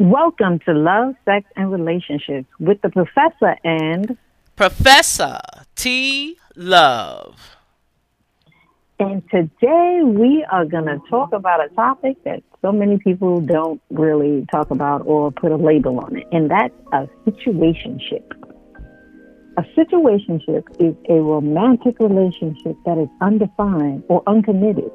Welcome to Love, Sex, and Relationships with the Professor and Professor T. Love. And today we are going to talk about a topic that so many people don't really talk about or put a label on it, and that's a situationship. A situationship is a romantic relationship that is undefined or uncommitted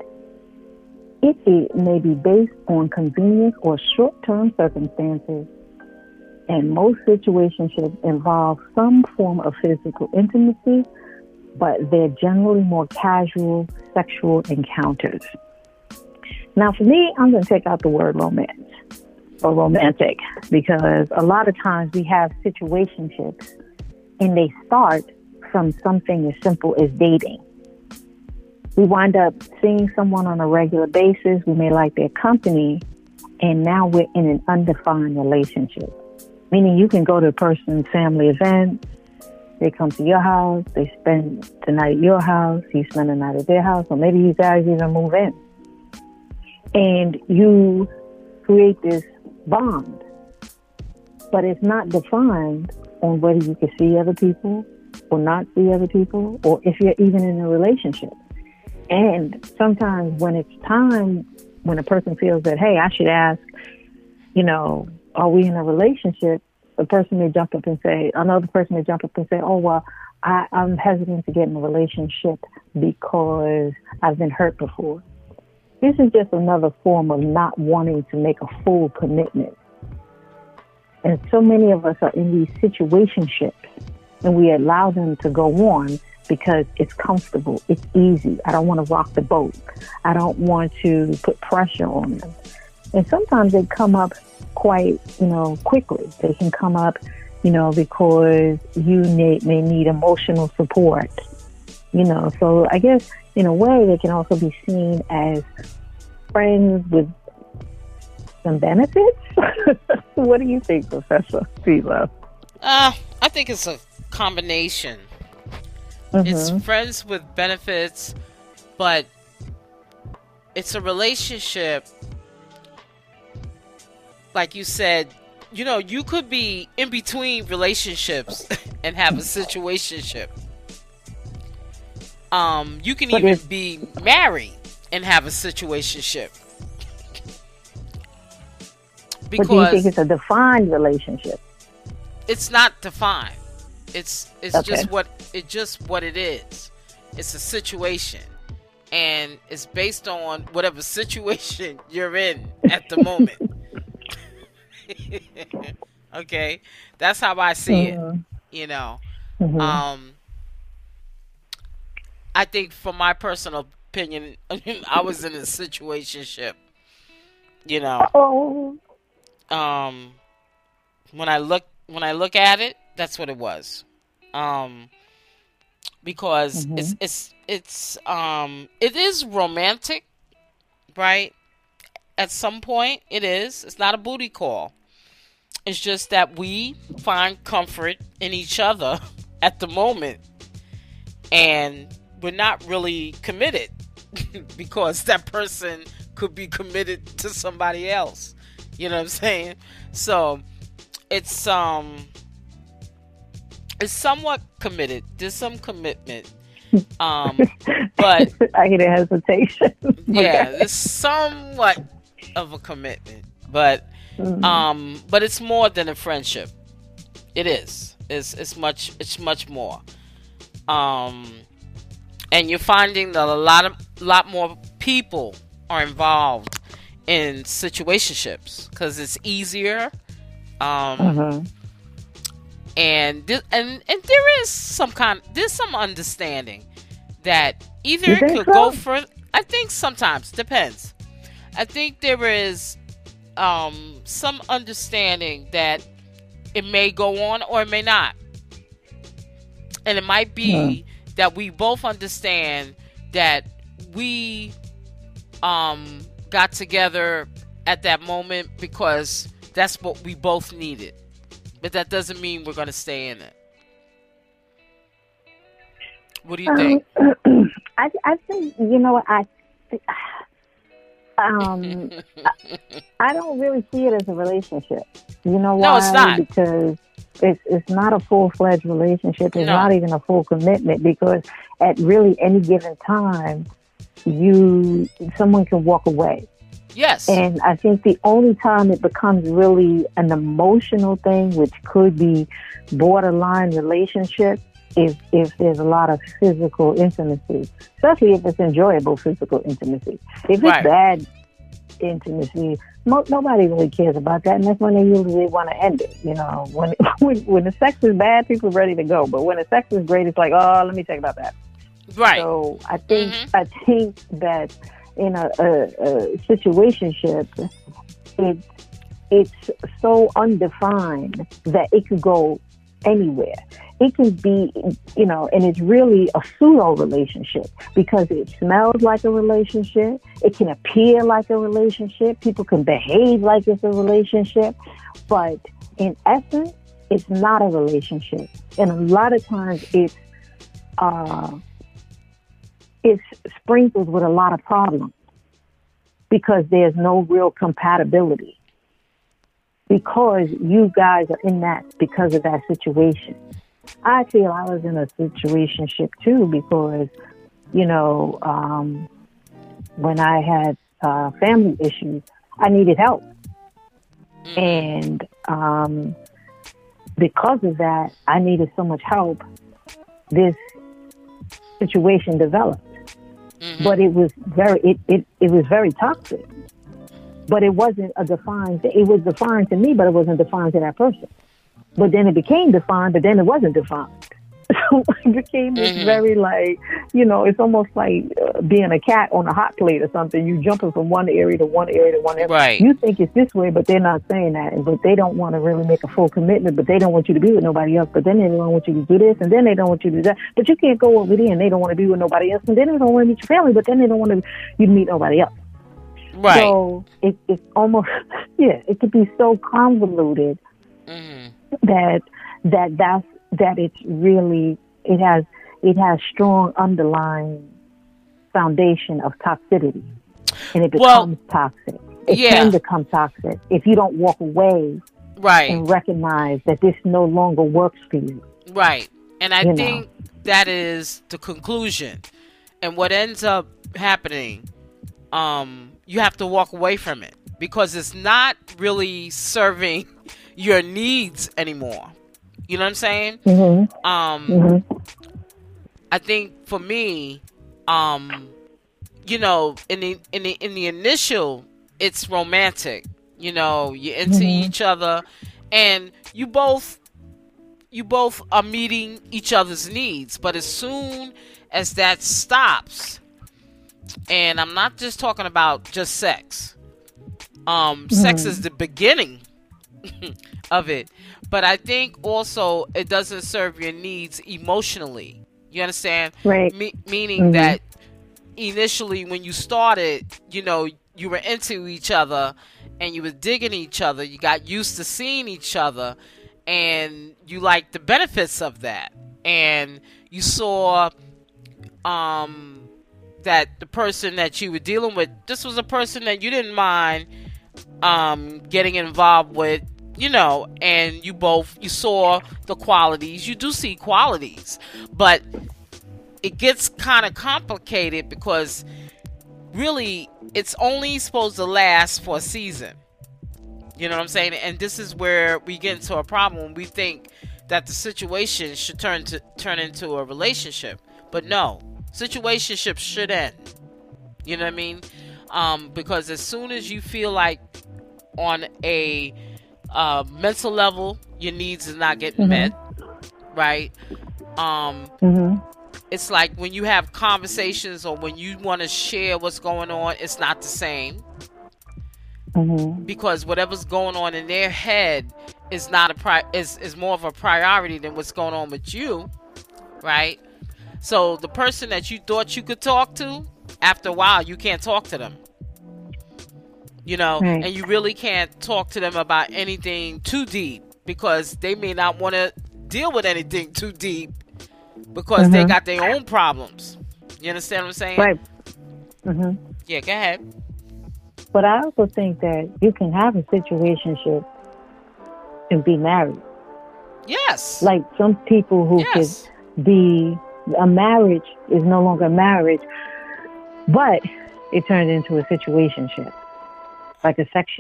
it may be based on convenience or short term circumstances, and most situationships involve some form of physical intimacy, but they're generally more casual sexual encounters. Now, for me, I'm going to take out the word romance or romantic because a lot of times we have situationships and they start from something as simple as dating we wind up seeing someone on a regular basis. We may like their company, and now we're in an undefined relationship. Meaning, you can go to a person's family event, they come to your house, they spend the night at your house, you spend the night at their house, or maybe you guys even move in. And you create this bond, but it's not defined on whether you can see other people or not see other people, or if you're even in a relationship. And sometimes when it's time, when a person feels that, hey, I should ask, you know, are we in a relationship? The person may jump up and say, another person may jump up and say, oh, well, I, I'm hesitant to get in a relationship because I've been hurt before. This is just another form of not wanting to make a full commitment. And so many of us are in these situationships and we allow them to go on because it's comfortable, it's easy. I don't want to rock the boat. I don't want to put pressure on them. And sometimes they come up quite, you know, quickly. They can come up, you know, because you may, may need emotional support. You know, so I guess in a way they can also be seen as friends with some benefits. what do you think, Professor Philo? Uh, I think it's a combination Mm-hmm. It's friends with benefits, but it's a relationship. Like you said, you know, you could be in between relationships and have a situationship. Um, you can even be married and have a situationship. Because but do you think it's a defined relationship? It's not defined. It's it's okay. just what it just what it is. It's a situation, and it's based on whatever situation you're in at the moment. okay, that's how I see mm-hmm. it. You know, mm-hmm. um, I think, from my personal opinion, I was in a situationship. You know, oh. um, when I look when I look at it, that's what it was. Um, because mm-hmm. it's it's it's um it is romantic, right? At some point, it is. It's not a booty call. It's just that we find comfort in each other at the moment, and we're not really committed because that person could be committed to somebody else. You know what I'm saying? So it's um is somewhat committed. There's some commitment. Um, but I hear the hesitation. yeah, there's somewhat of a commitment, but mm-hmm. um, but it's more than a friendship. It is. It's it's much it's much more. Um, and you're finding that a lot of lot more people are involved in situationships because it's easier. Um, mm-hmm and this, and and there is some kind there's some understanding that either it could so? go for I think sometimes depends. I think there is um, some understanding that it may go on or it may not. And it might be yeah. that we both understand that we um, got together at that moment because that's what we both needed but that doesn't mean we're going to stay in it. What do you think? Um, I, I think you know I Um, I, I don't really see it as a relationship. You know why? No, it's not. Because it's it's not a full fledged relationship. It's No. not even a full commitment because at really any given time, you someone can walk away. Yes. And I think the only time it becomes really an emotional thing, which could be borderline relationship, is if there's a lot of physical intimacy, especially if it's enjoyable physical intimacy. If it's Right. bad intimacy, mo- nobody really cares about that, and that's when they usually want to end it. You know, when when when the sex is bad, people are ready to go, but when the sex is great, it's like, oh, let me think about that. right. So I think Mhm. I think that in a, a, a situationship, it it's so undefined that it could go anywhere. It can be, you know, and it's really a pseudo relationship because it smells like a relationship. It can appear like a relationship. People can behave like it's a relationship, but in essence, it's not a relationship. And a lot of times, it's uh, it's sprinkled with a lot of problems because there's no real compatibility. Because you guys are in that because of that situation. I feel I was in a situationship too because, you know, um, when I had uh, family issues, I needed help. And um, because of that, I needed so much help. This situation developed Mhm. but it was very it, it, it was very toxic. But it wasn't a defined it was defined to me, but it wasn't defined to that person. But then it became defined, but then it wasn't defined. So it became this Mhm. very like, you know, it's almost like uh, being a cat on a hot plate or something. You jumping from one area to one area to one area. Right. You think it's this way, but they're not saying that. And But they don't want to really make a full commitment, but they don't want you to be with nobody else. But then they don't want you to do this, and then they don't want you to do that. But you can't go over there, and they don't want to be with nobody else. And then they don't want to meet your family, but then they don't want to you to meet nobody else. right. So it, it's almost, yeah, it could be so convoluted Mhm. that that that's that it's really it has it has strong underlying foundation of toxicity, and it Well, becomes toxic. It yeah. can become toxic if you don't walk away Right. and recognize that this no longer works for you. Right. And I You know. think that is the conclusion. And what ends up happening, um, you have to walk away from it because it's not really serving your needs anymore. You know what I'm saying? Mm-hmm. Um, Mm-hmm. I think for me, um, you know, in the in the in the initial, it's romantic. You know, you're into Mhm. each other, and you both you both are meeting each other's needs. But as soon as that stops, and I'm not just talking about just sex. Um, sex Mhm. is the beginning of it, but I think also it doesn't serve your needs emotionally. You understand? Right. Me- meaning Mhm. that initially when you started, you know, you were into each other and you were digging each other. You got used to seeing each other and you liked the benefits of that. And you saw um that the person that you were dealing with, this was a person that you didn't mind um getting involved with you know and you both you saw the qualities. You do see qualities but it gets kind of complicated because really it's only supposed to last for a season. You know what i'm saying? And this is where we get into a problem. We think that the situation should turn to turn into a relationship but no. Situationships should end. You know what i mean? Um, because as soon as you feel like on a uh, mental level your needs is not getting Mhm. met right um Mm-hmm. it's like when you have conversations or when you want to share what's going on it's not the same Mm-hmm. because whatever's going on in their head is not a pri- is is more of a priority than what's going on with you right so the person that you thought you could talk to after a while you can't talk to them you know Right. and you really can't talk to them about anything too deep because they may not want to deal with anything too deep because they Mhm. got their own problems you understand what i'm saying Right. Mm-hmm. yeah go ahead But I also think that you can have a situationship and be married. Yes. Like some people who yes. could be a marriage is no longer marriage, but it turned into a situationship, like a sex,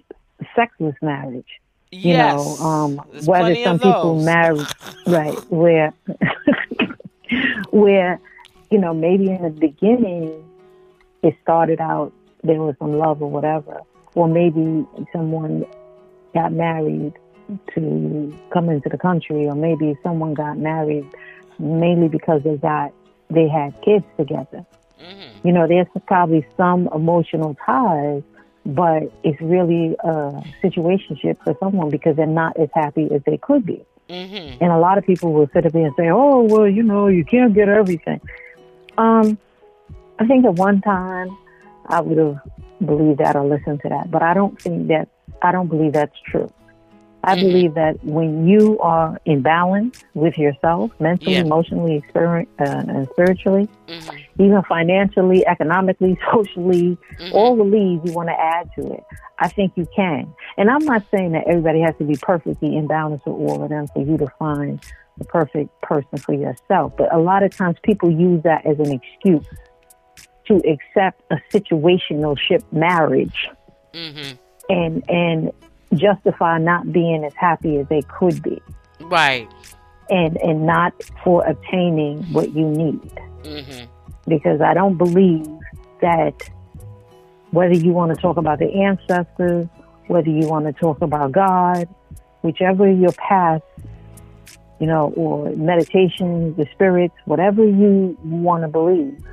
sexless marriage. You yes. know, um, whether some people marry, right, where, where, you know, maybe in the beginning it started out there was some love or whatever, or maybe someone got married to come into the country, or maybe someone got married mainly because they got they had kids together. Mm-hmm. You know, there's probably some emotional ties, but it's really a situationship for someone because they're not as happy as they could be. Mm-hmm. And a lot of people will sit up there and say, "Oh, well, you know, you can't get everything." Um, I think at one time I would have believed that or listened to that, but I don't think that I don't believe that's true. I Mhm. believe that when you are in balance with yourself, mentally, Yeah. emotionally, spirit, uh, and spiritually, Mm-hmm. even financially, economically, socially, Mhm. all the leads you want to add to it, I think you can. And I'm not saying that everybody has to be perfectly in balance with all of them for you to find the perfect person for yourself. But a lot of times people use that as an excuse to accept a situational ship marriage Mm-hmm. and and justify not being as happy as they could be Right. and and not for obtaining what you need Mm-hmm. because I don't believe that whether you want to talk about the ancestors, whether you want to talk about God, whichever your path, you know, or meditation, the spirits, whatever you want to believe,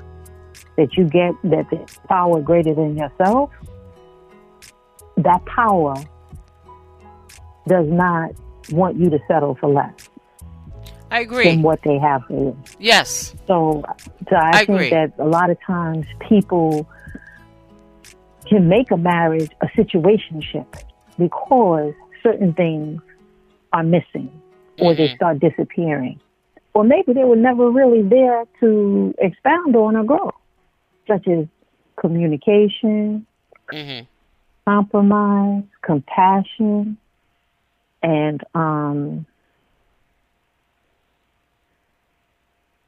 that you get that the power greater than yourself, that power does not want you to settle for less I agree. than what they have for you. Yes. So, so I, I think agree. that a lot of times people can make a marriage a situationship because certain things are missing or they Mhm. start disappearing. Or maybe they were never really there to expound on or grow, such as communication, Mm-hmm. compromise, compassion, and um,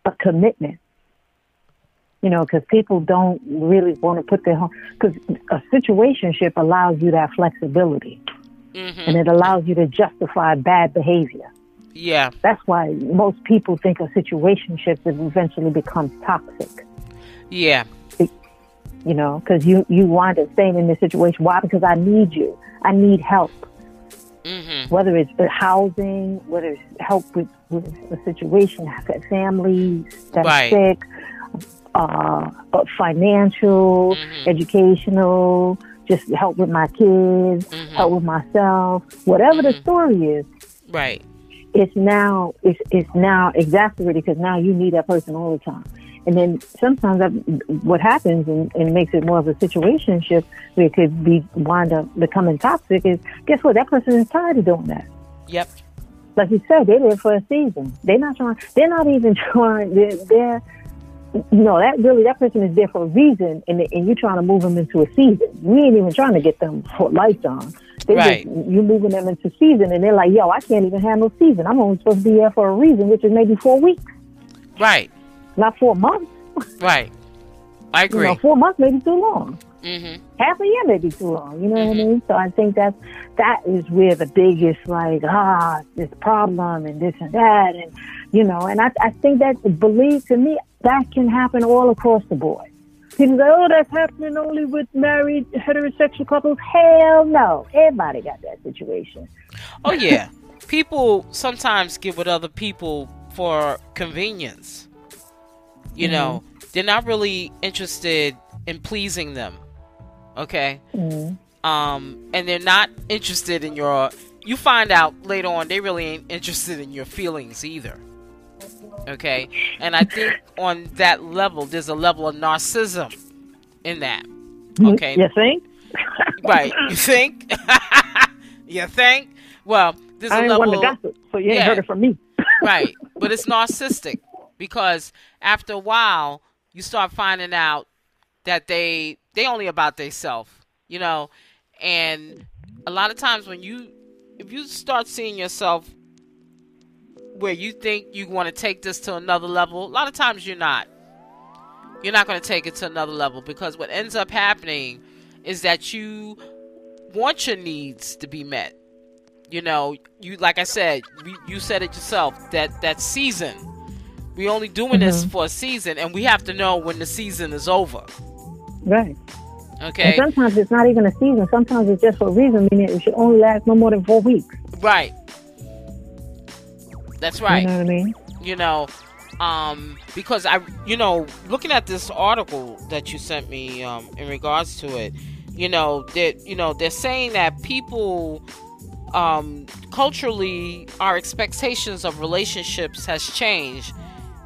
a commitment. You know, because people don't really want to put their home. Because a situationship allows you that flexibility, Mm-hmm. and it allows you to justify bad behavior. Yeah. That's why most people think a situationship is eventually becomes toxic. Yeah. You know, because you you wind up staying in this situation. Why? Because I need you. I need help. Mm-hmm. whether it's housing, whether it's help with, with a situation, families that's Right. sick, uh, uh, financial, Mhm. educational, just help with my kids, Mhm. help with myself, whatever the Mhm. story is. Right. It's now it's it's now exacerbated because now you need that person all the time. And then sometimes that, what happens and, and makes it more of a situationship where it could be wind up becoming toxic is guess what? That person is tired of doing that. Yep. Like you said, they're there for a season. They're not trying. They're not even trying. They're, they're you know that really that person is there for a reason, and and you're trying to move them into a season. We ain't even trying to get them for lifetime. They Right. just you moving them into season, and they're like, yo, I can't even handle season. I'm only supposed to be here for a reason, which is maybe four weeks, Right. Not four months. Right. I You agree. know, four months may be too long. Mm-hmm. half a year may be too long. You know what I Mhm. mean? So I think that's that is where the biggest like ah this problem and this and that and you know and I I think that believe to me that can happen all across the board. People say, oh, that's happening only with married heterosexual couples. Hell no, everybody got that situation. Oh yeah. people sometimes get with other people for convenience. You know, they're not really interested in pleasing them. Okay? Mm. Um and they're not interested in your you find out later on they really ain't interested in your feelings either. Okay? And I think on that level there's a level of narcissism in that. Okay. You think? Right. You think? you think? Well, there's a I ain't level gossip, so you ain't Yeah. heard it from me. right but it's narcissistic because after a while you start finding out that they they only about themselves you know And a lot of times when you if you start seeing yourself where you think you want to take this to another level, a lot of times you're not. You're not going to take it to another level because what ends up happening is that you want your needs to be met. You know, you like I said, we, you said it yourself that that season. We only doing mm-hmm. this for a season, and we have to know when the season is over. Right. Okay. And sometimes it's not even a season. Sometimes it's just for a reason, meaning it should only last no more than four weeks. Right. That's right. You know what I mean? You know, um, because I, you know, looking at this article that you sent me um, in regards to it, you know, that you know they're saying that people, um, culturally, our expectations of relationships has changed.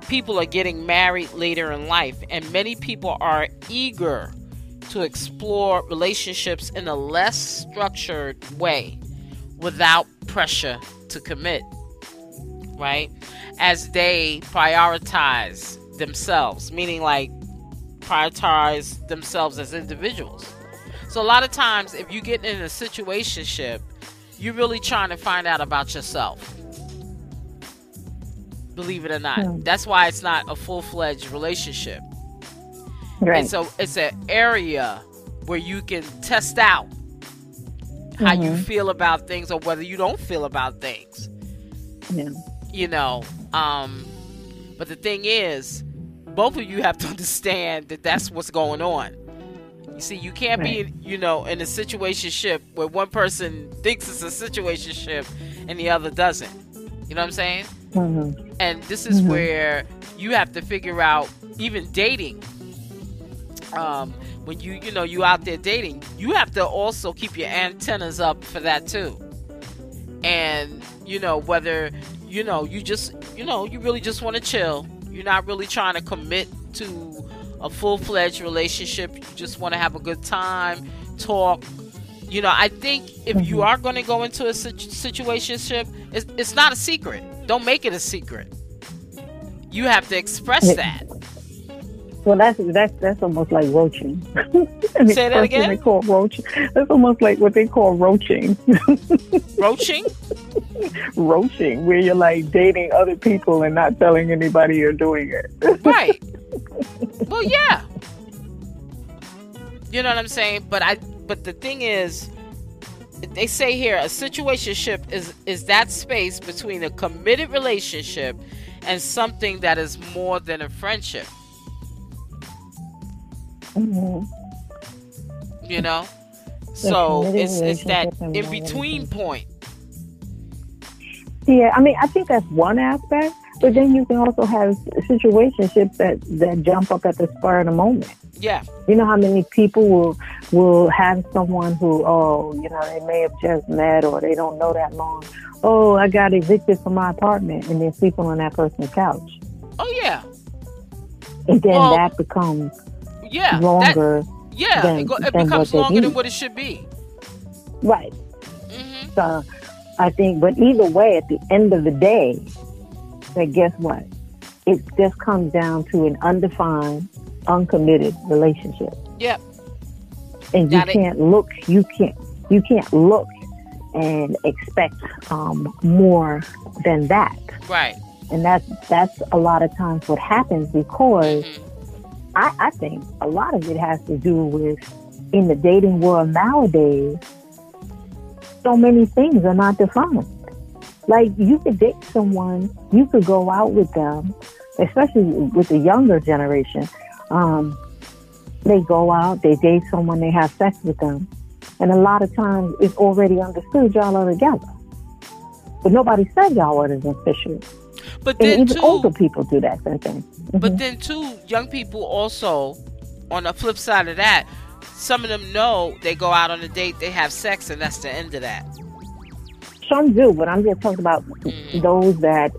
People are getting married later in life, and many people are eager to explore relationships in a less structured way without pressure to commit, right? As they prioritize themselves, meaning like prioritize themselves as individuals. So a lot of times if you get in a situationship, you're really trying to find out about yourself. Believe it or not. Hmm. That's why it's not a full-fledged relationship. Right. And so it's an area where you can test out how mm-hmm. you feel about things or whether you don't feel about things. Yeah. You know, um, but the thing is, both of you have to understand that that's what's going on. You see, you can't right. be, you know, in a situationship where one person thinks it's a situationship and the other doesn't. You know what I'm saying? Mm-hmm. And this is mm-hmm. where you have to figure out, even dating, um, when you you know you out there dating, you have to also keep your antennas up for that too. And you know whether you know you just you know you really just want to chill. You're not really trying to commit to a full fledged relationship. You just want to have a good time, talk. You know, I think if you mm-hmm. are going to go into a situationship, it's, it's not a secret. Don't make it a secret. You have to express that. Well, that's that's that's almost like roaching. Say that again. They call roaching. That's almost like what they call roaching. roaching. roaching, where you're like dating other people and not telling anybody you're doing it. right. Well, yeah. You know what I'm saying? But I. But the thing is, they say here a situationship is is that space between a committed relationship and something that is more than a friendship. Mm-hmm. You know? So it's, it's that in between point. Yeah, I mean, I think that's one aspect, but then you can also have situationships that, that jump up at the spur of the moment. Yeah. You know how many people will will have someone who, oh, you know, they may have just met or they don't know that long. Oh, I got evicted from my apartment and they're sleeping on that person's couch. Oh yeah. And then well, that becomes yeah, longer. That, yeah, than, it, go, it becomes longer than what it should be. Right. Mm-hmm. So I think, but either way, at the end of the day, that guess what? It just comes down to an undefined, uncommitted relationship. Yep. And you can't look. You can't. You can't look and expect um, more than that. Right. And that's that's a lot of times what happens because. Mm-hmm I, I think a lot of it has to do with in the dating world nowadays, so many things are not defined. Like you could date someone, you could go out with them, especially with the younger generation. Um, they go out, they date someone, they have sex with them, and a lot of times it's already understood y'all are together, but nobody said y'all wasn't official. But then and even too, older people do that same thing. Mm-hmm. But then too, young people also, on the flip side of that, some of them know they go out on a date, they have sex, and that's the end of that. Some do, but I'm just talking about mm. those that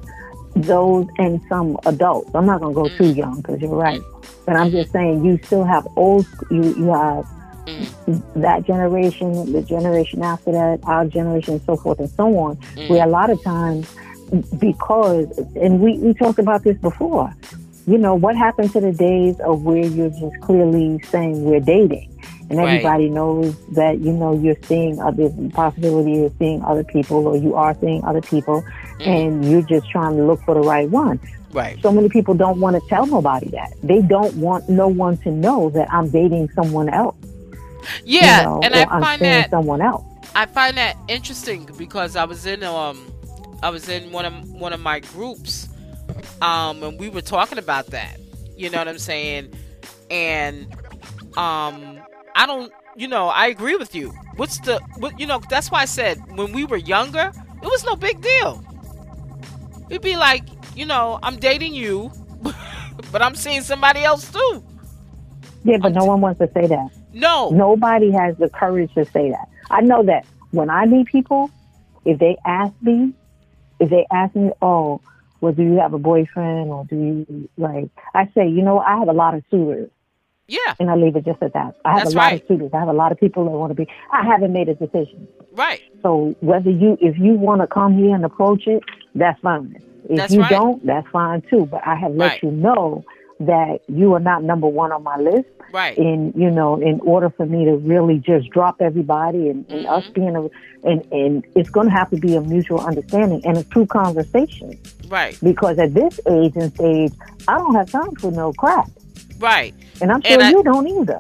those and some adults. I'm not gonna go mm. too young because you're right, but I'm just saying you still have old. You you have mm. that generation, the generation after that, our generation, and so forth and so on. Mm. Where a lot of times because, and we, we talked about this before, you know, what happened to the days of where you're just clearly saying we're dating? And everybody knows that you know you're seeing other possibility of seeing other people or you are seeing other people mm. and you're just trying to look for the right one. Right. So many people don't want to tell nobody that. They don't want no one to know that i'm dating someone else. Yeah you know, and i I'm find that someone else. I find that interesting because i was in um i was in one of one of my groups um and we were talking about that. You know what i'm saying? And um I don't, you know, I agree with you. What's the, what, you know, that's why I said when we were younger, it was no big deal. It'd be like, you know, I'm dating you, but I'm seeing somebody else too. Yeah, but no one wants to say that. No. Nobody has the courage to say that. I know that when I meet people, if they ask me, if they ask me, oh, well, do you have a boyfriend or do you like? I say, you know, I have a lot of suitors. Yeah. And I leave it just at that. I have That's a lot right. of students. I have a lot of people that want to be. I haven't made a decision. Right. So whether you, if you want to come here and approach it, that's fine. If That's you right. don't, that's fine too. But I have let Right. you know that you are not number one on my list. Right. In you know, in order for me to really just drop everybody and, and us Mhm. being a, and and it's going to have to be a mutual understanding and a true conversation. Right. Because at this age and stage, I don't have time for no crap, Right. and I'm sure And I- you don't either.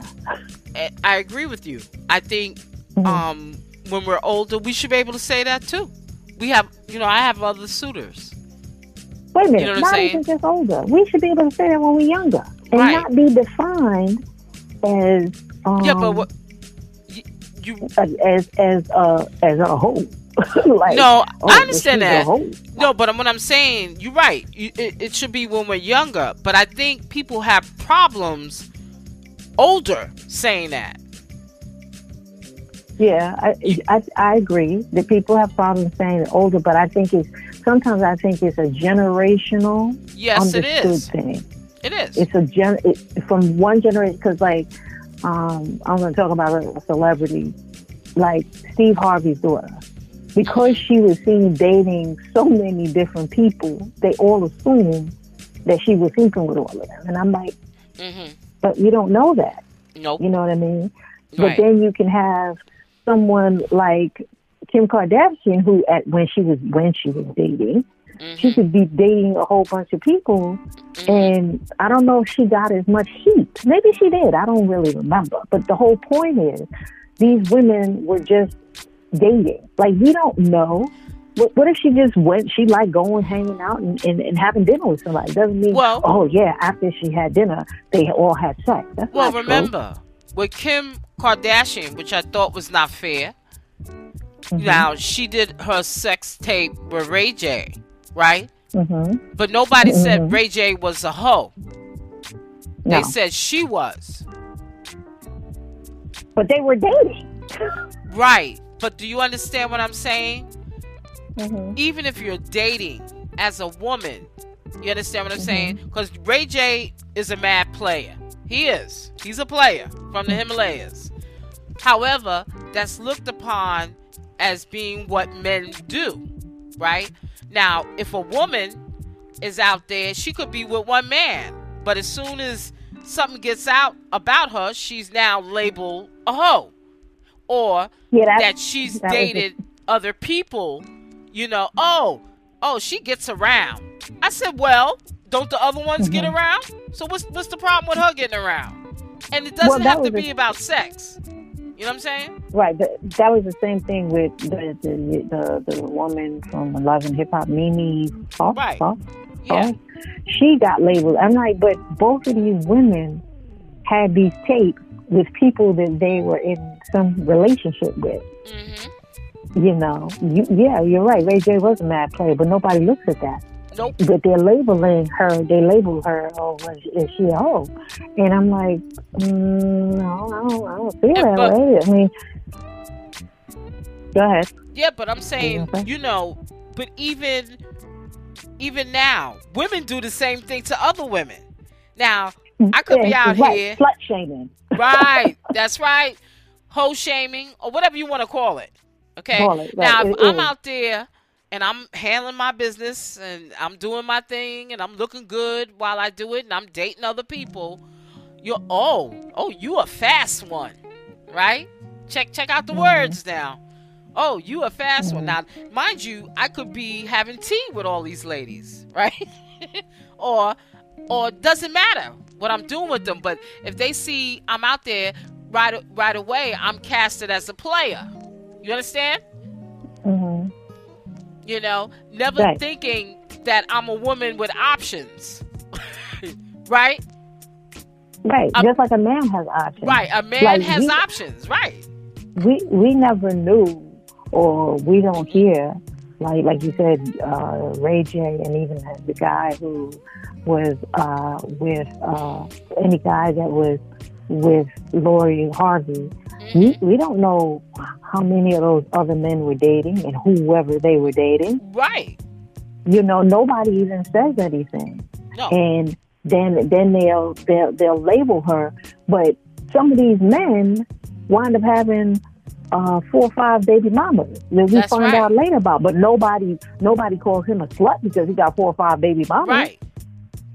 I- agree with you. I think Mhm. um, when we're older, we should be able to say that too. We have, you know, I have other suitors. Wait a minute, You know what I'm not saying? even just older. We should be able to say that when we're younger and Right. not be defined as um, yeah, but what you, you as as uh, as a whole. like, no, oh, I understand that. No, but what I'm saying, you're right. You, it, it should be when we're younger. But I think people have problems older saying that. Yeah, I, I I agree that people have problems saying it older, but I think it's sometimes I think it's a generational Yes, it is. thing. It is. It's a gen it, from one generation because like um, I'm going to talk about a celebrity like Steve Harvey's daughter because she was seen dating so many different people. They all assumed that she was sleeping with all of them, and I'm like, hmm but you don't know that. Nope. You know what I mean? But Right. then you can have someone like Kim Kardashian, who at when she was when she was dating, she Mhm. could be dating a whole bunch of people, Mhm. and I don't know if she got as much heat. Maybe she did. I don't really remember. But the whole point is, these women were just dating. Like we don't know. What, what if she just went? She like going, hanging out, and, and, and having dinner with somebody. Doesn't mean, Well- oh yeah, after she had dinner, they all had sex. That's Well, not true. remember with Kim Kardashian, which I thought was not fair. Mhm. Now she did her sex tape with Ray J, right? hmm But nobody said Mhm. Ray J was a hoe. No, They said she was. but they were dating. Right. But do you understand what I'm saying? hmm Even if you're dating as a woman, you understand what I'm Mhm. saying? Because Ray J is a mad player. He is. He's a player from the Himalayas. However, that's looked upon as being what men do, right? Now, if a woman is out there, she could be with one man, but as soon as something gets out about her, she's now labeled a hoe. Or Yeah, that, that she's that was dated other people, you know, oh, oh, she gets around. I said, well, don't the other ones get Mhm. around? So what's what's the problem with her getting around? And it doesn't Well, have to be about sex. You know what I'm saying? right. That, that was the same thing with the the the, the woman from Love and Hip Hop, Mimi Fox. Right. Fox? Yeah. Fox? She got labeled. I'm like, but both of these women had these tapes with people that they were in some relationship with. hmm You know, you, yeah, you're right. Ray J was a mad player, but nobody looks at that. Nope. But they're labeling her. They label her. Oh, is is she a hoe? And I'm like, mm, no, I don't, I don't feel And that but- way. I mean, go ahead. Yeah, but I'm saying, you know, but even even now, women do the same thing to other women. Now, I could be out right. here. slut shaming. right, that's right, hoe shaming or whatever you want to call it. Okay. Call it, right. Now, if It I'm out there and I'm handling my business and I'm doing my thing and I'm looking good while I do it and I'm dating other people, you're oh oh you a fast one. right? Check check out the mm-hmm. words now. Oh, you a fast mm-hmm. one. Now, mind you, I could be having tea with all these ladies, right? or or doesn't matter what I'm doing with them, but if they see I'm out there right right away, I'm casted as a player. You understand? Mm-hmm. You know, never right. thinking that I'm a woman with options. right? Right. A, Just like a man has options. Right. A man like has we, options. Right. We we never knew or we don't hear like like you said, uh, Ray J and even the guy who was uh, with uh, any guy that was with Lori Harvey. Mm-hmm. We, we don't know how many of those other men were dating and whoever they were dating. Right. You know, nobody even says anything. No. And then then they'll they'll they'll label her. But some of these men wind up having uh, four or five baby mamas that we That's find right. out later about. But nobody nobody calls him a slut because he got four or five baby mamas. Right.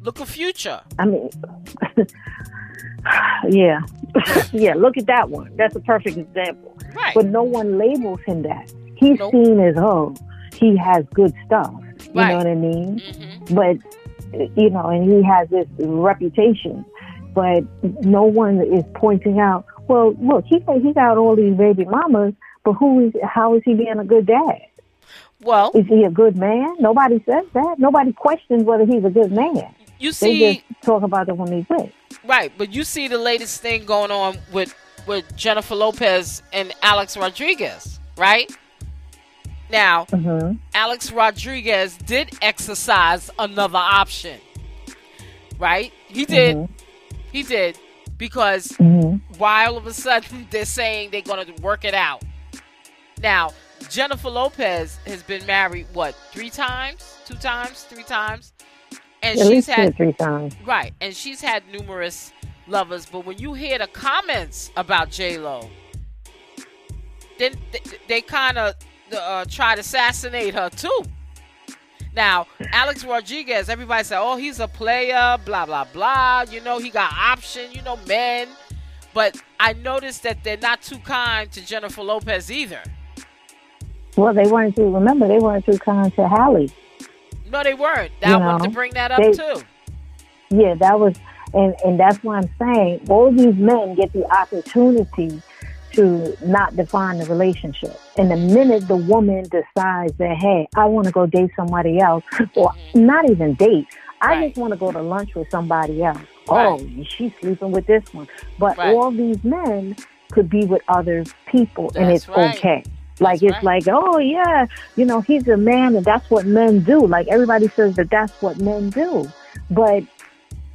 Look a future. I mean, yeah, yeah. Look at that one. That's a perfect example. Right. But no one labels him that. He's nope. seen as oh, he has good stuff. You right. know what I mean? Mm-hmm. But you know, and he has this reputation. But no one is pointing out. Well, look, he he got all these baby mamas, but who is? How is he being a good dad? Well, is he a good man? Nobody says that. Nobody questions whether he's a good man. You see, they just talk about it when they with. Right, but you see the latest thing going on with with Jennifer Lopez and Alex Rodriguez, right? Now, mm-hmm. Alex Rodriguez did exercise another option, right? He did. Mm-hmm. He did because mm-hmm. why all of a sudden they're saying they're going to work it out. Now, Jennifer Lopez has been married what three times, two times, three times, and At she's had three times. Right, and she's had numerous lovers. But when you hear the comments about J Lo, then they, they kind of uh, try to assassinate her too. Now, Alex Rodriguez, everybody said, "Oh, he's a player," blah blah blah. You know, he got option. You know, men. But I noticed that they're not too kind to Jennifer Lopez either. Well, they weren't too. Remember, they weren't too kind to Halle. No, they weren't. I wanted to bring that up they, too. Yeah, that was, and and that's why I'm saying all these men get the opportunity to not define the relationship. And the minute the woman decides that, hey, I want to go date somebody else, or mm-hmm. not even date, I right. just want to go to lunch with somebody else. Right. Oh, she's sleeping with this one. But right. all these men could be with other people, That's and it's okay. Like that's it's right. like, oh yeah, you know, he's a man, and that's what men do. Like everybody says that that's what men do, but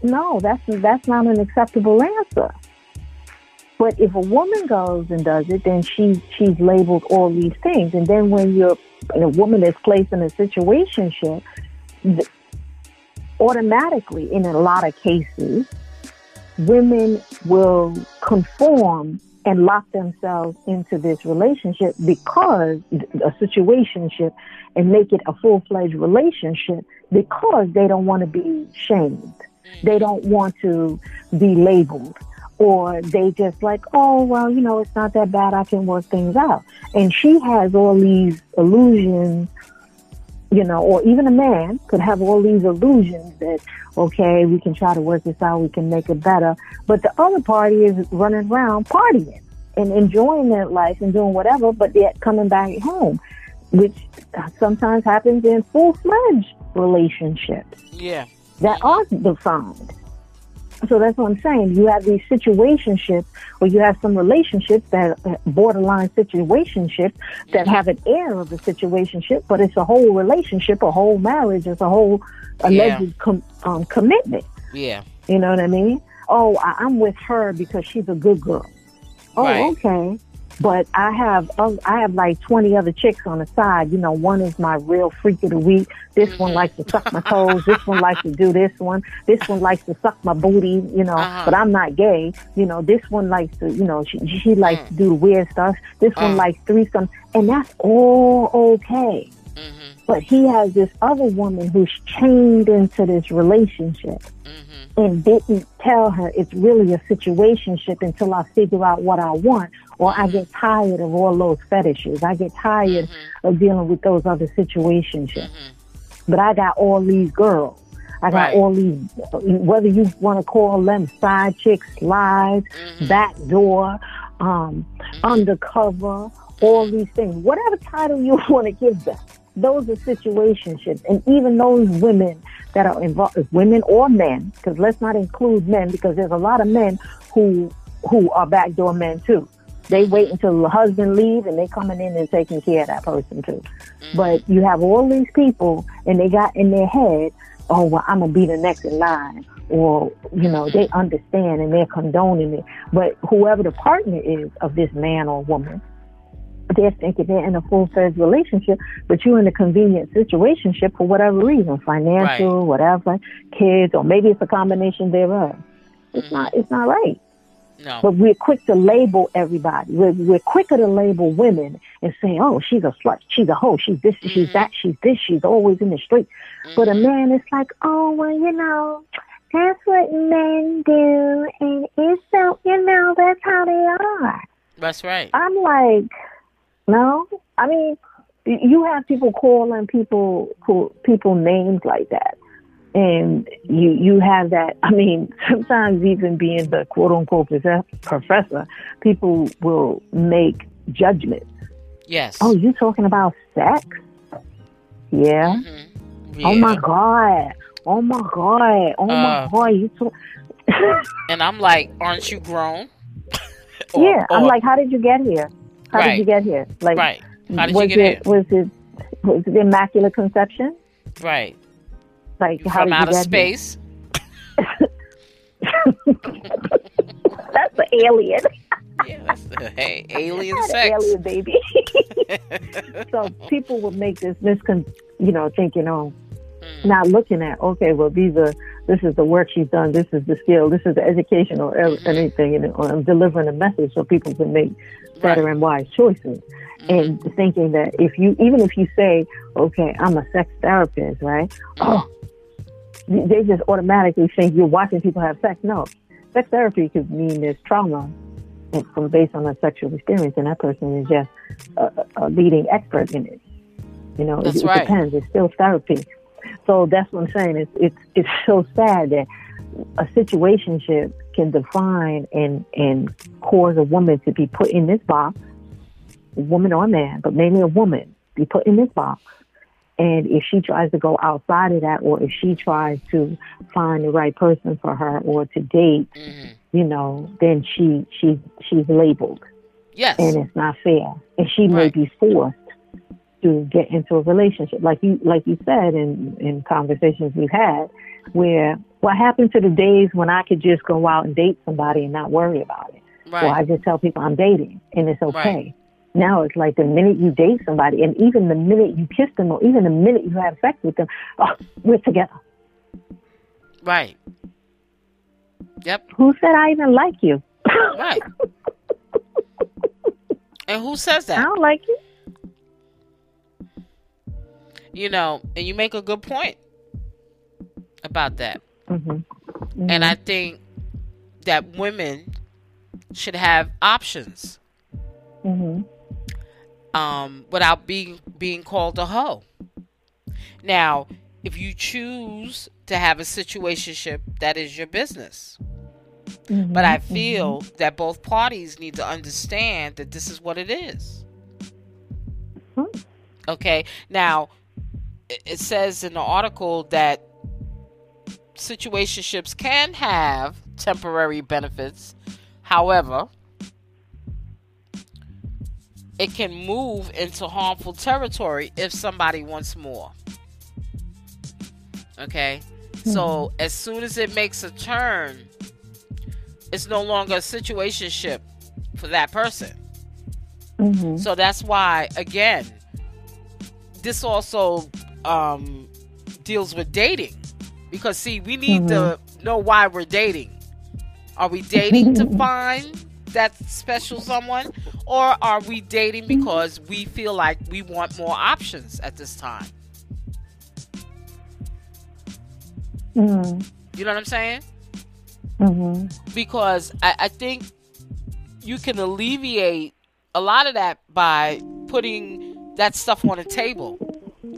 no, that's that's not an acceptable answer. But if a woman goes and does it, then she she's labeled all these things, and then when you're a woman is placed in a situationship, automatically, in a lot of cases, women will conform and lock themselves into this relationship because a situationship and make it a full-fledged relationship because they don't want to be shamed. They mm. don't want to be labeled or they just like, oh, well, you know, it's not that bad. I can work things out. And she has all these illusions you know, or even a man could have all these illusions that, okay, we can try to work this out, we can make it better. But the other party is running around partying and enjoying their life and doing whatever, but yet coming back home, which sometimes happens in full fledged relationships. Yeah. That are defined. So that's what I'm saying. You have these situationships, or you have some relationships that borderline situationships that have an air of a situationship, but it's a whole relationship, a whole marriage, it's a whole alleged yeah. com- um, commitment. Yeah. You know what I mean? Oh, I- I'm with her because she's a good girl. Oh, right. okay. But I have uh, I have like twenty other chicks on the side. You know, one is my real freak of the week. This one likes to suck my toes. this one likes to do this one. This one likes to suck my booty. You know, uh-huh. but I'm not gay. You know, this one likes to. You know, she she likes mm. to do weird stuff. This uh-huh. one mm. likes threesome, and that's all okay. Mm-hmm. But he has this other woman who's chained into this relationship. Mm-hmm. and didn't tell her it's really a situationship until I figure out what I want or I get tired of all those fetishes. I get tired Mm-hmm. of dealing with those other situationships. But I got all these girls. I got Right. all these, whether you want to call them side chicks, lies, Mm-hmm. back door, um, undercover, all these things. Whatever title you want to give them, those are situationships. And even those women that are involved, women or men, because let's not include men, because there's a lot of men who who are backdoor men too. They wait until the husband leaves and they coming in and taking care of that person too. Mm-hmm. But you have all these people and they got in their head, oh well, I'm gonna be the next in line, or you know they understand and they're condoning it. But whoever the partner is of this man or woman, they're thinking they're in a full-fledged relationship, but you're in a convenient situationship for whatever reason, financial, whatever, kids, or maybe it's a combination thereof. It's mm-hmm. not. It's not right. No. But we're quick to label everybody. We're, we're quicker to label women and say, oh, she's a slut, she's a hoe, she's this, she's mm-hmm. that, she's this, she's always in the street. But a mm-hmm. man is like, oh, well, you know, that's what men do, and it's so, you know, that's how they are. That's right. I'm like, no. I mean, you have people calling people people names like that, and you you have that. I mean, sometimes even being the quote unquote professor, people will make judgments. Yes. Oh, you talking about sex? Yeah. Mhm. Oh my god. Oh my god. Oh my Uh, god. You talk. And I'm like, aren't you grown? Or- yeah. I'm or- like, how did you get here? How Right. did you get here? Like, right. How did was you get it here? was it was it immaculate conception? Right. Like You how from did outer you get space? That's the alien. Yeah. That's the, hey, alien That's sex. alien baby. so people would make this miscon, you know, thinking, oh, Mm. not looking at, okay, well, these are this is the work she's done, this is the skill, this is the education or Mm-hmm. anything, and I'm delivering a message so people can make better Right. and wise choices. Mhm. And thinking that if you, even if you say, okay, I'm a sex therapist, right? Oh, they just automatically think you're watching people have sex. No, sex therapy could mean there's trauma from based on a sexual experience, and that person is just a, a leading expert in it. You know, That's it, it right. depends. It's still therapy. So that's what I'm saying. It's it's it's so sad that a situationship can define and and cause a woman to be put in this box, woman or man, but mainly a woman, be put in this box. And if she tries to go outside of that, or if she tries to find the right person for her, or to date, Mhm. you know, then she she she's labeled, Yes. and it's not fair. And she may be forced to get into a relationship, like you like you said in in conversations we've had, where what happened to the days when I could just go out and date somebody and not worry about it, right. or I just tell people I'm dating and it's okay. Right. Now it's like the minute you date somebody, and even the minute you kiss them, or even the minute you have sex with them, oh, we're together. Right. Yep. Who said I even like you? Right. And who says that? I don't like you. You know, and you make a good point about that. hmm And I think that women should have options hmm um, without being being called a hoe. Now, if you choose to have a situationship, that is your business. hmm But I feel that both parties need to understand that this is what it is. Okay. Now, it says in the article that situationships can have temporary benefits. However, it can move into harmful territory if somebody wants more. Okay? So, as soon as it makes a turn, it's no longer a situationship for that person. hmm So that's why, again, this also um, deals with dating. Because, see, we need to know why we're dating. Are we dating to find that special someone? Or are we dating because we feel like we want more options at this time? hmm You know what I'm saying? Mm-hmm. Because I, I think you can alleviate a lot of that by putting that stuff on the table.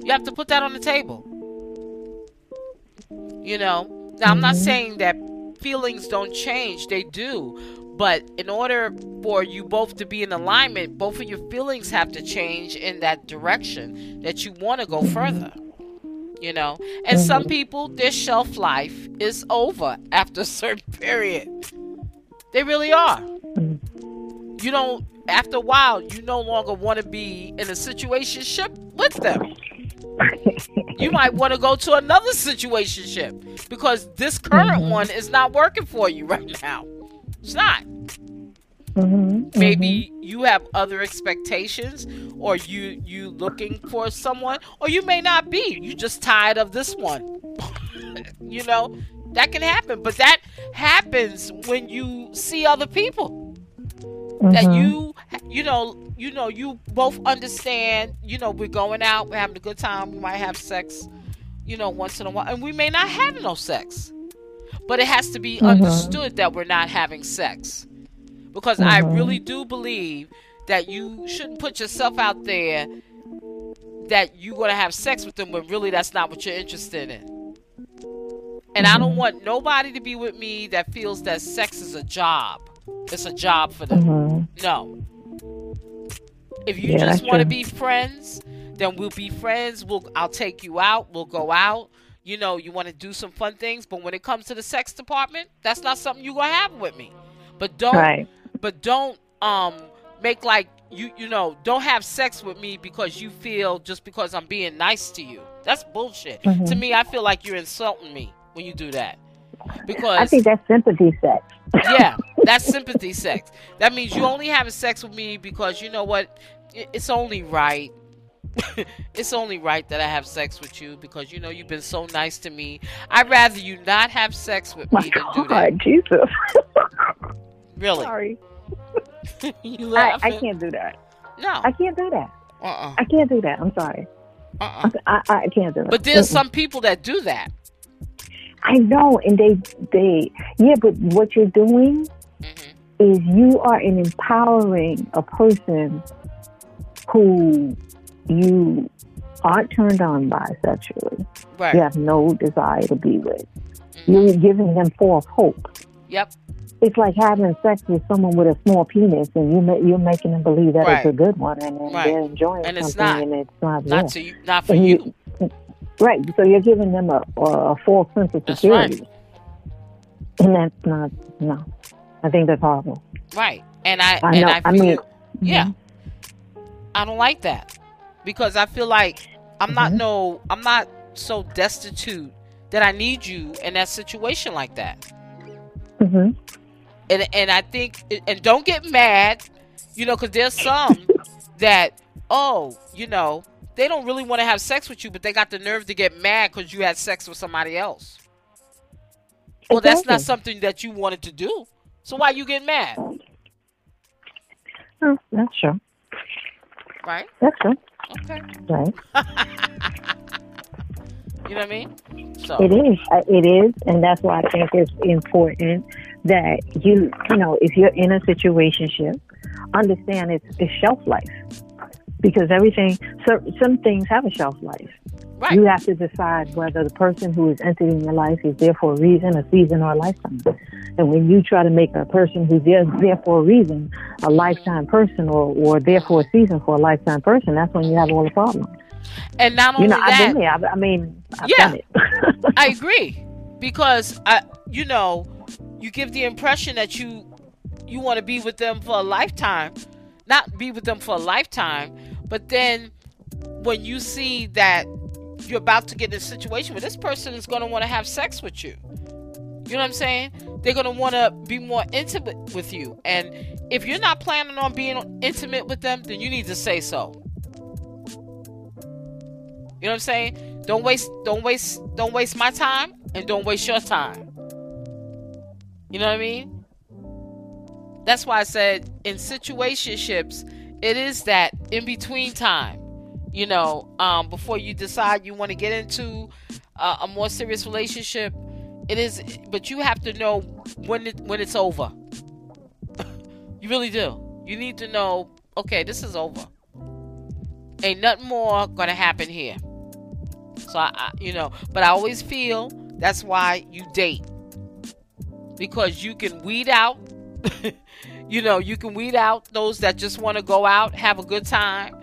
You have to put that on the table. You know, now I'm not Mhm. saying that feelings don't change, they do. But in order for you both to be in alignment, both of your feelings have to change in that direction that you want to go further. You know, and some people, their shelf life is over after a certain period. They really are. You don't, after a while, you no longer want to be in a situationship with them you might want to go to another situationship because this current Mhm. one is not working for you right now. It's not. Mm-hmm. Maybe you have other expectations, or you you looking for someone, or you may not be. You just tired of this one. you know that can happen, but that happens when you see other people that Mhm. you you know you know you both understand you know we're going out we're having a good time we might have sex you know once in a while and we may not have no sex but it has to be Mhm. understood that we're not having sex because i Mhm. really do believe that you shouldn't put yourself out there that you're going to have sex with them when really that's not what you're interested in and i don't Mhm. want nobody to be with me that feels that sex is a job it's a job for them Mhm. no. If you Yeah, just want to be friends, then we'll be friends. We'll I'll take you out. We'll go out. You know, you want to do some fun things, but when it comes to the sex department, that's not something you're gonna have with me. But don't Right. but don't um make like you you know, don't have sex with me because you feel just because I'm being nice to you. That's bullshit. Mhm. To me, I feel like you're insulting me when you do that. Because I think that's sympathy sex. yeah, that's sympathy sex. That means you only having sex with me because you know what? It's only right. it's only right that I have sex with you because you know you've been so nice to me. I'd rather you not have sex with My me than do that. God, Jesus. Really? Sorry. you I, I can't do that. No. I can't do that. Uh-uh. I can't do that. I'm sorry. Uh-uh. I, I, I can't do it. But there's Mm-mm. some people that do that. I know, and they they yeah, but what you're doing is you are an empowering a person who you aren't turned on by sexually. Right. You have no desire to be with. Mhm. You're giving them false hope. Yep. It's like having sex with someone with a small penis, and you ma- you're making them believe that it's a good one, and then Right. they're enjoying And it's something, not. and it's not. Not to you, not for And you. Right. So you're giving them a, a, false sense of security. And that's not, no. I think that's horrible. Right. And I I and know. I I, feel mean, Yeah. I don't like that because I feel like I'm not Mhm. no I'm not so destitute that I need you in that situation like that. hmm And and I think and don't get mad, you know, because there's some that oh you know they don't really want to have sex with you, but they got the nerve to get mad because you had sex with somebody else. Well, that's not something that you wanted to do. So why you get mad, Oh, that's true. right? That's true. Okay, Right. you know what I mean? So It is. It is. And that's why I think it's important that you, you know, if you're in a situationship, understand it's, it's shelf life. Because everything, so, some things have a shelf life. Right. You have to decide whether the person who is entered in your life is there for a reason, a season, or a lifetime. And when you try to make a person who's there, there for a reason a lifetime person or, or there for a season for a lifetime person, that's when you have all the problems. And not You only know, I've that, been there. I, I mean, I've Yeah. done it. I agree because I, you know, you give the impression that you you want to be with them for a lifetime, not be with them for a lifetime, but then when you see that you're about to get in a situation where this person is going to want to have sex with you. You know what I'm saying? They're going to want to be more intimate with you. And if you're not planning on being intimate with them, then you need to say so. You know what I'm saying? Don't waste don't waste don't waste my time and don't waste your time. You know what I mean? That's why I said in situationships, it is that in between time. You know, um, before you decide you want to get into uh, a more serious relationship, It is, but you have to know when it when it's over. you really do. You need to know. Okay, this is over. Ain't nothing more gonna happen here. So I, I you know, but I always feel that's why you date because you can weed out. you know, you can weed out those that just want to go out, have a good time,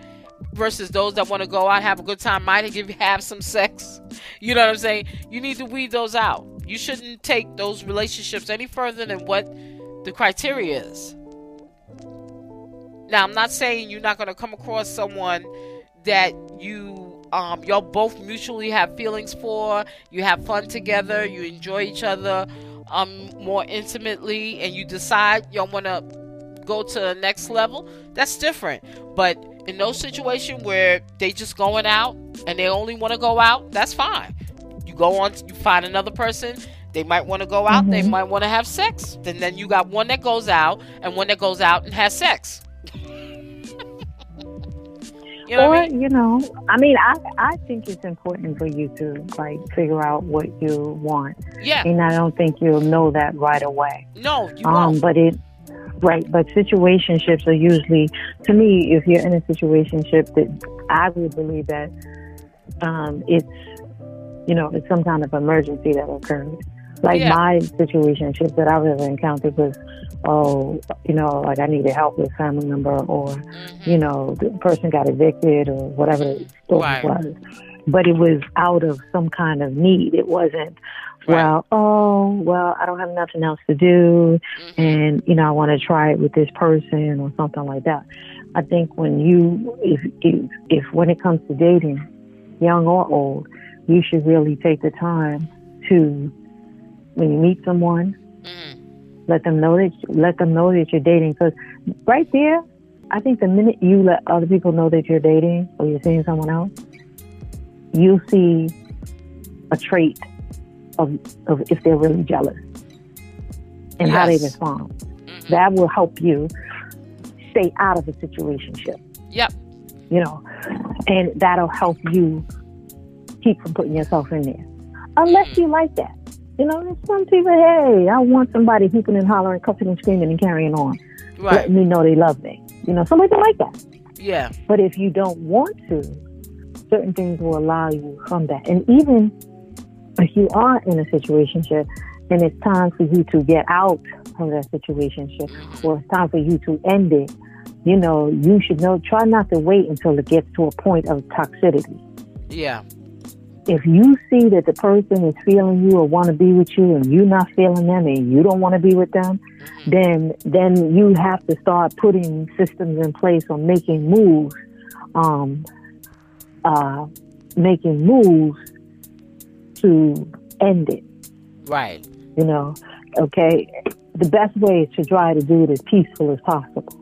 versus those that want to go out, have a good time, might give have some sex. You know what I'm saying? You need to weed those out. You shouldn't take those relationships any further than what the criteria is. Now, I'm not saying you're not going to come across someone that you um y'all both mutually have feelings for, you have fun together, you enjoy each other um more intimately and you decide y'all want to go to the next level, that's different. But in those situations where they just going out and they only want to go out, that's fine. You go on, you find another person. They might want to go out. Mm-hmm. They might want to have sex. Then, then you got one that goes out and one that goes out and has sex. You know or I mean? you know, I mean, I I think it's important for you to like figure out what you want. Yeah. And I don't think you'll know that right away. No, you um, won't. But it Right, but situationships are usually, to me, if you're in a situationship, that I would believe that um, it's, you know, it's some kind of emergency that occurred. Like yeah. my situationship that I've ever encountered was, oh, you know, like I needed help with a family member, or, mm-hmm. you know, the person got evicted, or whatever the story was. But it was out of some kind of need. It wasn't, well, oh, well, I don't have nothing else to do, mm-hmm. and you know, I want to try it with this person or something like that. I think when you, if, if, if when it comes to dating, young or old, you should really take the time to, when you meet someone, mm-hmm. let them know that let them know that you're dating. Because right there, I think the minute you let other people know that you're dating or you're seeing someone else, you see a trait of, of if they're really jealous and yes. how they respond. Mm-hmm. That will help you stay out of a situation. Yep. You know, and that'll help you keep from putting yourself in there. Unless mm-hmm. you like that. You know, some people, hey, I want somebody hooping and hollering, cussing and screaming and carrying on. Right. Letting me know they love me. You know, somebody like that. Yeah. But if you don't want to, certain things will allow you from that. And even if you are in a situation and it's time for you to get out of that situation or it's time for you to end it, you know, you should know, try not to wait until it gets to a point of toxicity. Yeah. If you see that the person is feeling you or want to be with you and you're not feeling them and you don't want to be with them, mm-hmm. then then you have to start putting systems in place or making moves, um, uh, making moves to end it. Right. You know, okay. The best way is to try to do it as peaceful as possible.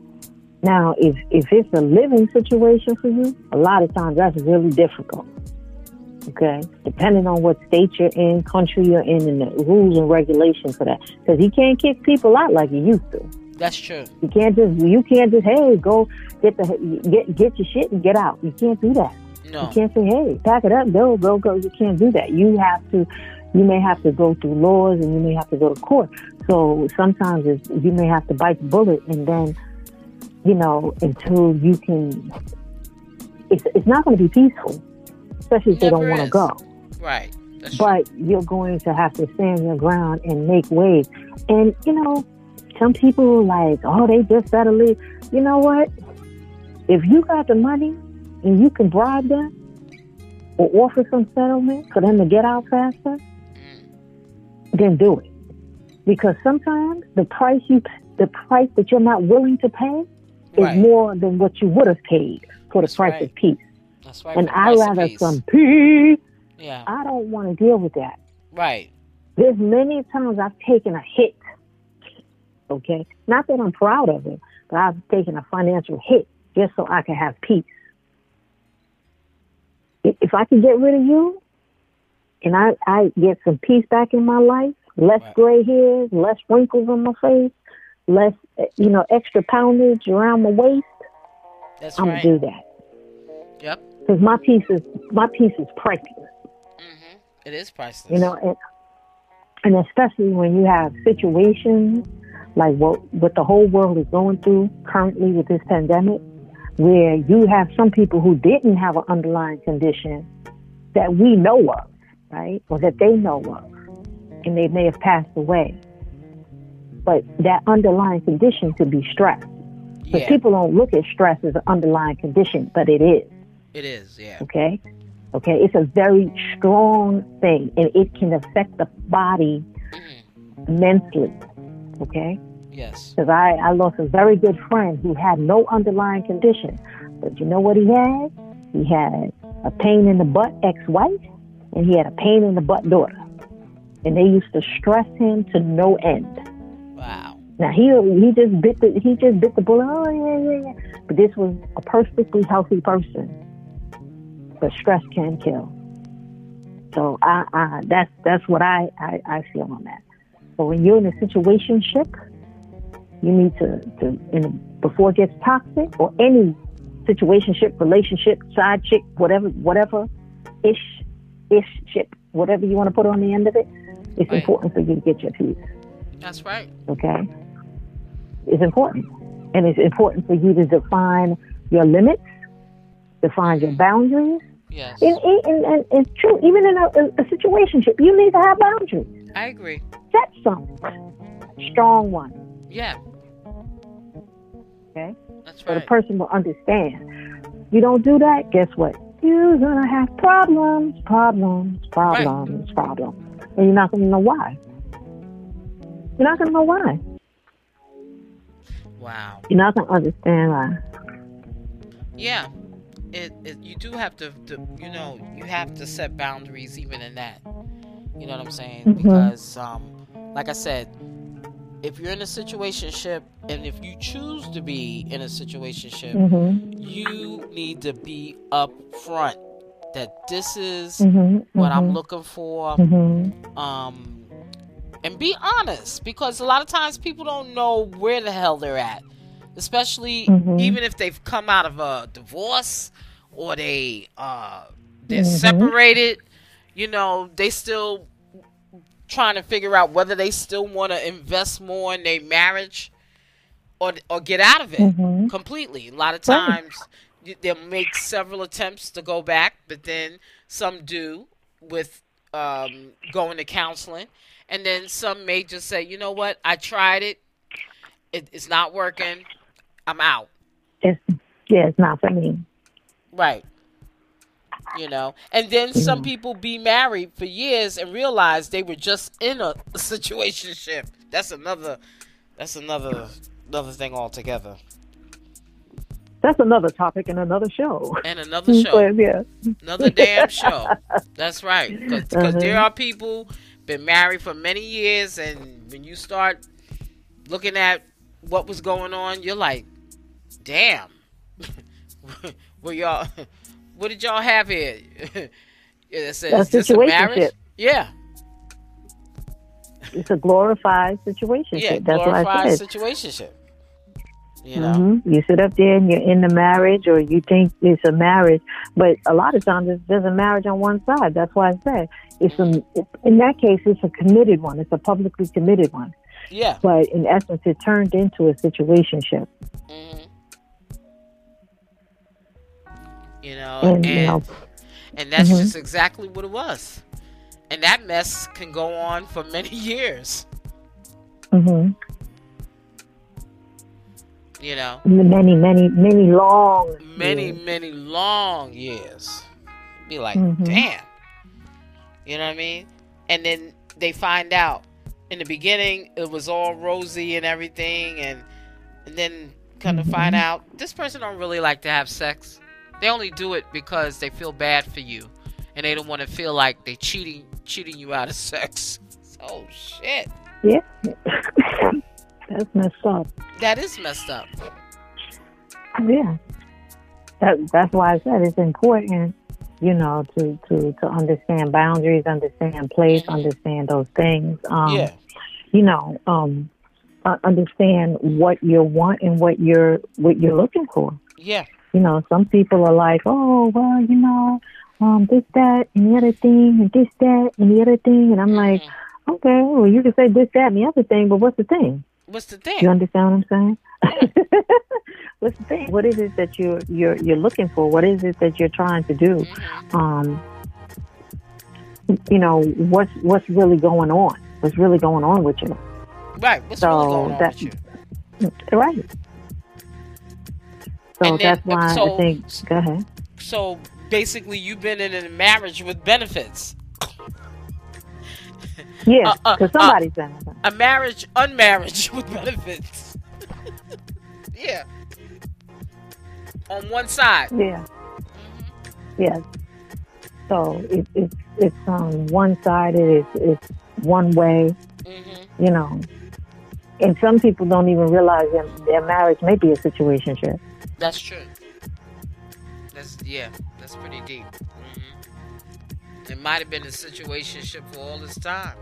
Now, if if it's a living situation for you, a lot of times that's really difficult. Okay, depending on what state you're in, country you're in, and the rules and regulations for that, because he can't kick people out like he used to. That's true. You can't just you can't just hey go get the get get your shit and get out. You can't do that. No. You can't say, hey, pack it up, go, go, go. You can't do that. You have to, you may have to go through laws and you may have to go to court. So sometimes you may have to bite the bullet and then, you know, until you can, it's, it's not going to be peaceful, especially if they don't want to go. Right. That's but true. you're going to have to stand your ground and make waves. And, you know, some people like, oh, they just better leave. You know what? If you got the money and you can bribe them or offer some settlement for them to get out faster, then do it. Because sometimes the price you the price that you're not willing to pay is right. more than what you would have paid for the That's price right. of peace. That's right. And I rather some peace. Yeah. I don't want to deal with that. Right. There's many times I've taken a hit. Okay. Not that I'm proud of it, but I've taken a financial hit just so I can have peace if I can get rid of you and I, I get some peace back in my life, less right. gray hairs, less wrinkles on my face, less, you know, extra poundage around my waist, That's I'm right. gonna do that. Yep. Because my piece is my piece is priceless. Mm-hmm. It is priceless. You know, and and especially when you have situations like what what the whole world is going through currently with this pandemic, where you have some people who didn't have an underlying condition that we know of, right, or that they know of, and they may have passed away. But that underlying condition could be stress. But Yeah. people don't look at stress as an underlying condition, but it is. It is. Yeah. Okay. Okay. It's a very strong thing and it can affect the body Mhm. immensely. Okay. Yes. Because I, I lost a very good friend who had no underlying condition. But you know what he had? He had a pain in the butt ex wife and he had a pain in the butt daughter. And they used to stress him to no end. Wow. Now he he just bit the he just bit the bullet. Oh yeah yeah yeah. But this was a perfectly healthy person. But stress can kill. So I, I that's that's what I, I I feel on that. But when you're in a situationship, you need to to in, before it gets toxic or any situationship, relationship, side chick, whatever whatever ish ish ship, whatever you want to put on the end of it. It's Right. important for you to get your peace That's right. okay, It's important. And it's important for you to define your limits, define your boundaries. Yes. And, and, and it's true, even in a, a situationship, you need to have boundaries. I agree. Set some strong ones, Yeah. Okay? That's So the person will understand. You don't do that, guess what? You're going to have problems, problems, problems, problems. And you're not going to know why. You're not going to know why. Wow. You're not going to understand why. Yeah. It, it you do have to, to you know you have to set boundaries even in that. You know what I'm saying? Mhm. Because um, like I said, if you're in a situationship and if you choose to be in a situationship, Mm-hmm. you need to be upfront that this is Mm-hmm. what I'm looking for. Mm-hmm. um, and be honest because a lot of times people don't know where the hell they're at, especially Mhm. even if they've come out of a divorce or they uh, they're separated. You know, they still trying to figure out whether they still want to invest more in their marriage or or get out of it Mhm. completely. A lot of times you- they'll make several attempts to go back, but then some do with um, going to counseling, and then some may just say, you know what, I tried it, it it's not working, I'm out. It's yeah, it's not for me. Right. You know, and then some people be married for years and realize they were just in a, situationship. That's another. That's another another thing altogether, That's another topic in another show. and another show. But, yeah. Another damn show. That's right. Because Uh-huh. there are people been married for many years, and when you start looking at what was going on, you're like, damn. well, y'all, what did y'all have here? it says, A is this a marriage? situationship. Yeah, It's a glorified situation. yeah, That's what I glorified said. situationship. You know, Mhm. You sit up there and you're in the marriage, or you think it's a marriage, but a lot of times it's just a marriage on one side. That's why I said it's a. In that case, it's a committed one. It's a publicly committed one. yeah. But in essence, it turned into a situationship. hmm You know, And, and And that's Mhm. just exactly what it was. And that mess can go on for many years, hmm you know, many, many, many long, many, years. many long years. Be like, Mhm. damn. You know what I mean? And then they find out in the beginning it was all rosy and everything, and, and then kind of find out this person don't really like to have sex. They only do it because they feel bad for you, and they don't want to feel like they cheating cheating you out of sex. Oh shit, Yeah, that's messed up. that is messed up. Yeah, that that's why I said it's important, you know, to to to understand boundaries, understand place, understand those things. Um, yeah, you know, um, uh, understand what you want and what you're what you're looking for. yeah, You know, some people are like, oh, well, you know, um, this, that, and the other thing, and this, that, and the other thing, and I'm like, Mhm. Okay, well, you can say this, that, and the other thing, but what's the thing? What's the thing? You understand what I'm saying? what's the thing? What is it that you're you're you're looking for? What is it that you're trying to do? Mm-hmm. Um, you know, what's what's really going on? What's really going on with you? Right. What's So really going on that- with you? Right. So And then- that's why so- I think. Go ahead. So basically, you've been in a marriage with benefits. Yeah, Uh, uh, because uh, somebody's saying that. A marriage, unmarriage with benefits. yeah. On one side. Yeah. Yes. So it, it's it's on one sided. It's it's one way. hmm You know, and some people don't even realize that their marriage may be a situationship. That's true. That's yeah. That's pretty deep. hmm It might have been a situationship for all this time.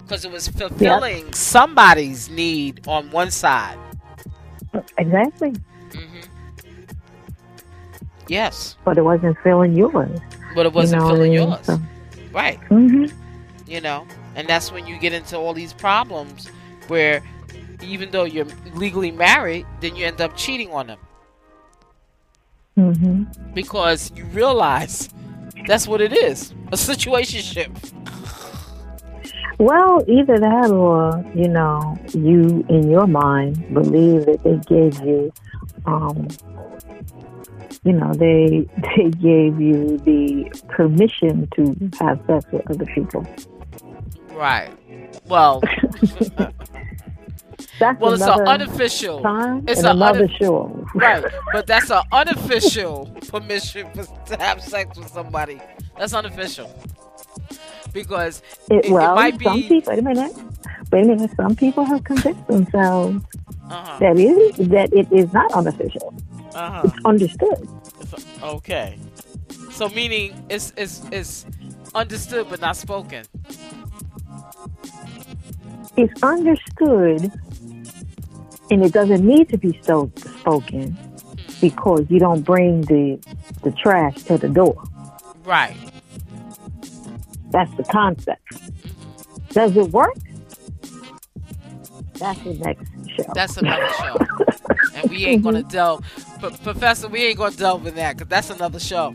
Because it was fulfilling somebody's need on one side. Exactly. hmm Yes, But it wasn't filling yours. but it wasn't you know filling yours. So, Right. hmm you know and that's when you get into all these problems where even though you're legally married then you end up cheating on them. Hmm because you realize that's what it is a situationship. Well, either that or, you know, you in your mind believe that they gave you, um, you know, they they gave you the permission to have sex with other people. right. Well That's well it's an unofficial it's an another uno- show. right but that's an unofficial permission for, to have sex with somebody that's unofficial because It, it well, might be- some people. Wait a minute. Wait a minute. Some people have convinced themselves uh-huh that it that it is not unofficial. uh-huh It's understood. It's- okay so meaning it's it's it's understood but not spoken it's understood and it doesn't need to be so spoken because you don't bring the the trash to the door. right That's the concept. Does it work? That's the next show. That's another show, and we ain't gonna delve. But Professor, we ain't gonna delve in that because that's another show.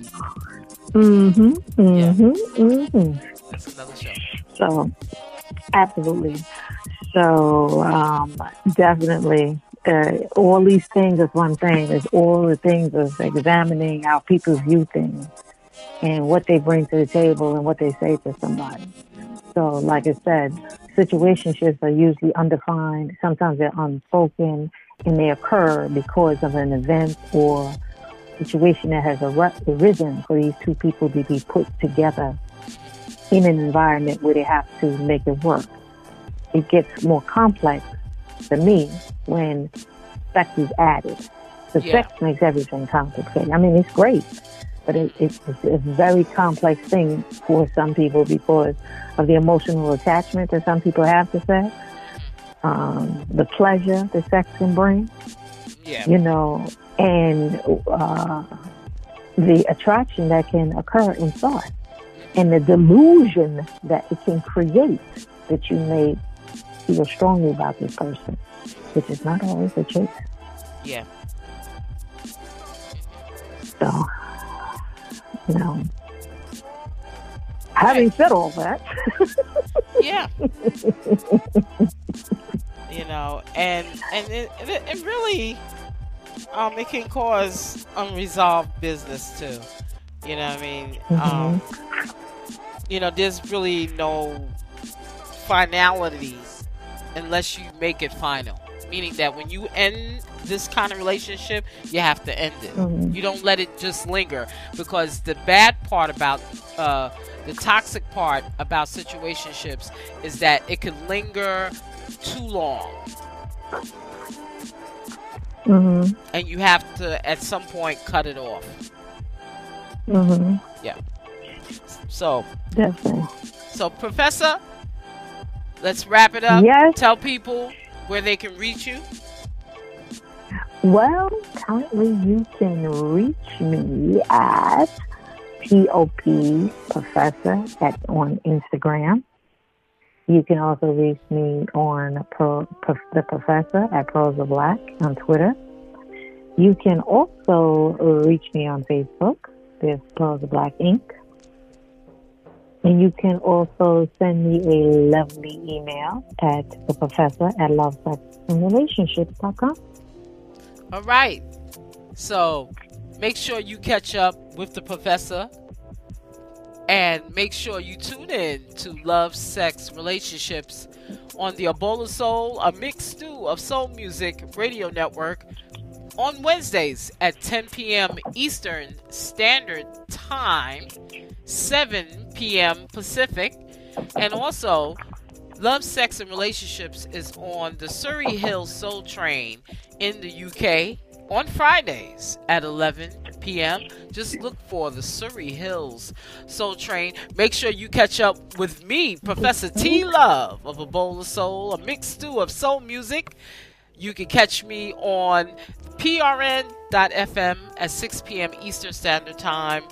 mm-hmm. Mm-hmm. Mm-hmm. That's another show. So absolutely. So um, definitely uh, all these things is one thing. Is all the things of examining how people view things and what they bring to the table and what they say to somebody. So, like I said, situationships are usually undefined. Sometimes they're unspoken, and they occur because of an event or situation that has arisen for these two people to be put together in an environment where they have to make it work. It gets more complex to me when sex is added. The Yeah. sex makes everything complicated. I mean, it's great, but it, it, it's a very complex thing for some people because of the emotional attachment that some people have to sex, um, the pleasure that sex can bring, Yeah. you know, and uh, the attraction that can occur in thought and the delusion that it can create that you may feel strongly about this person, which is not always the case. Yeah. So, you know, having said all that, Yeah. you know, and and it, it, it really, um, it can cause unresolved business too. You know what I mean? Um, you know, there's really no finality unless you make it final. Meaning that when you end this kind of relationship, you have to end it. Mhm. You don't let it just linger because the bad part about uh, the toxic part about situationships is that it can linger too long, hmm and you have to at some point cut it off. hmm Yeah. So, definitely. so Professor, let's wrap it up. Yes. Tell people where they can reach you. Well, currently you can reach me at POP Professor at on Instagram. You can also reach me on Pro, Pro, the Professor at Pearls of Black on Twitter. You can also reach me on Facebook. There's Pearls of Black Inc. And you can also send me a lovely email at the professor at lovesexandrelationships.com. All right. So make sure you catch up with the professor and make sure you tune in to Love, Sex, Relationships on the A Bowl of Soul, a mixed stew of soul music radio network on Wednesdays at 10 p.m. Eastern Standard Time, 7 p.m. Pacific, and also Love, Sex, and Relationships is on the Surrey Hill Soul Train in the UK on Fridays at 11 p.m. Just look for the Surrey Hills Soul Train. Make sure you catch up with me, Professor T Love of A Bowl of Soul, a mixed stew of soul music. You can catch me on prn.fm at 6 p.m. Eastern Standard Time,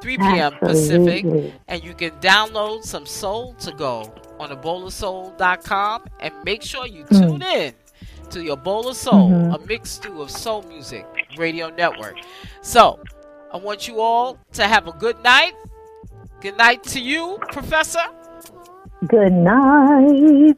3 p.m. Pacific, and you can download some Soul to Go on abowlofsoul.com and make sure you tune mm. in to your bowl of soul, mm-hmm. a mixed stew of soul music radio network. So, I want you all to have a good night. Good night to you, Professor. Good night.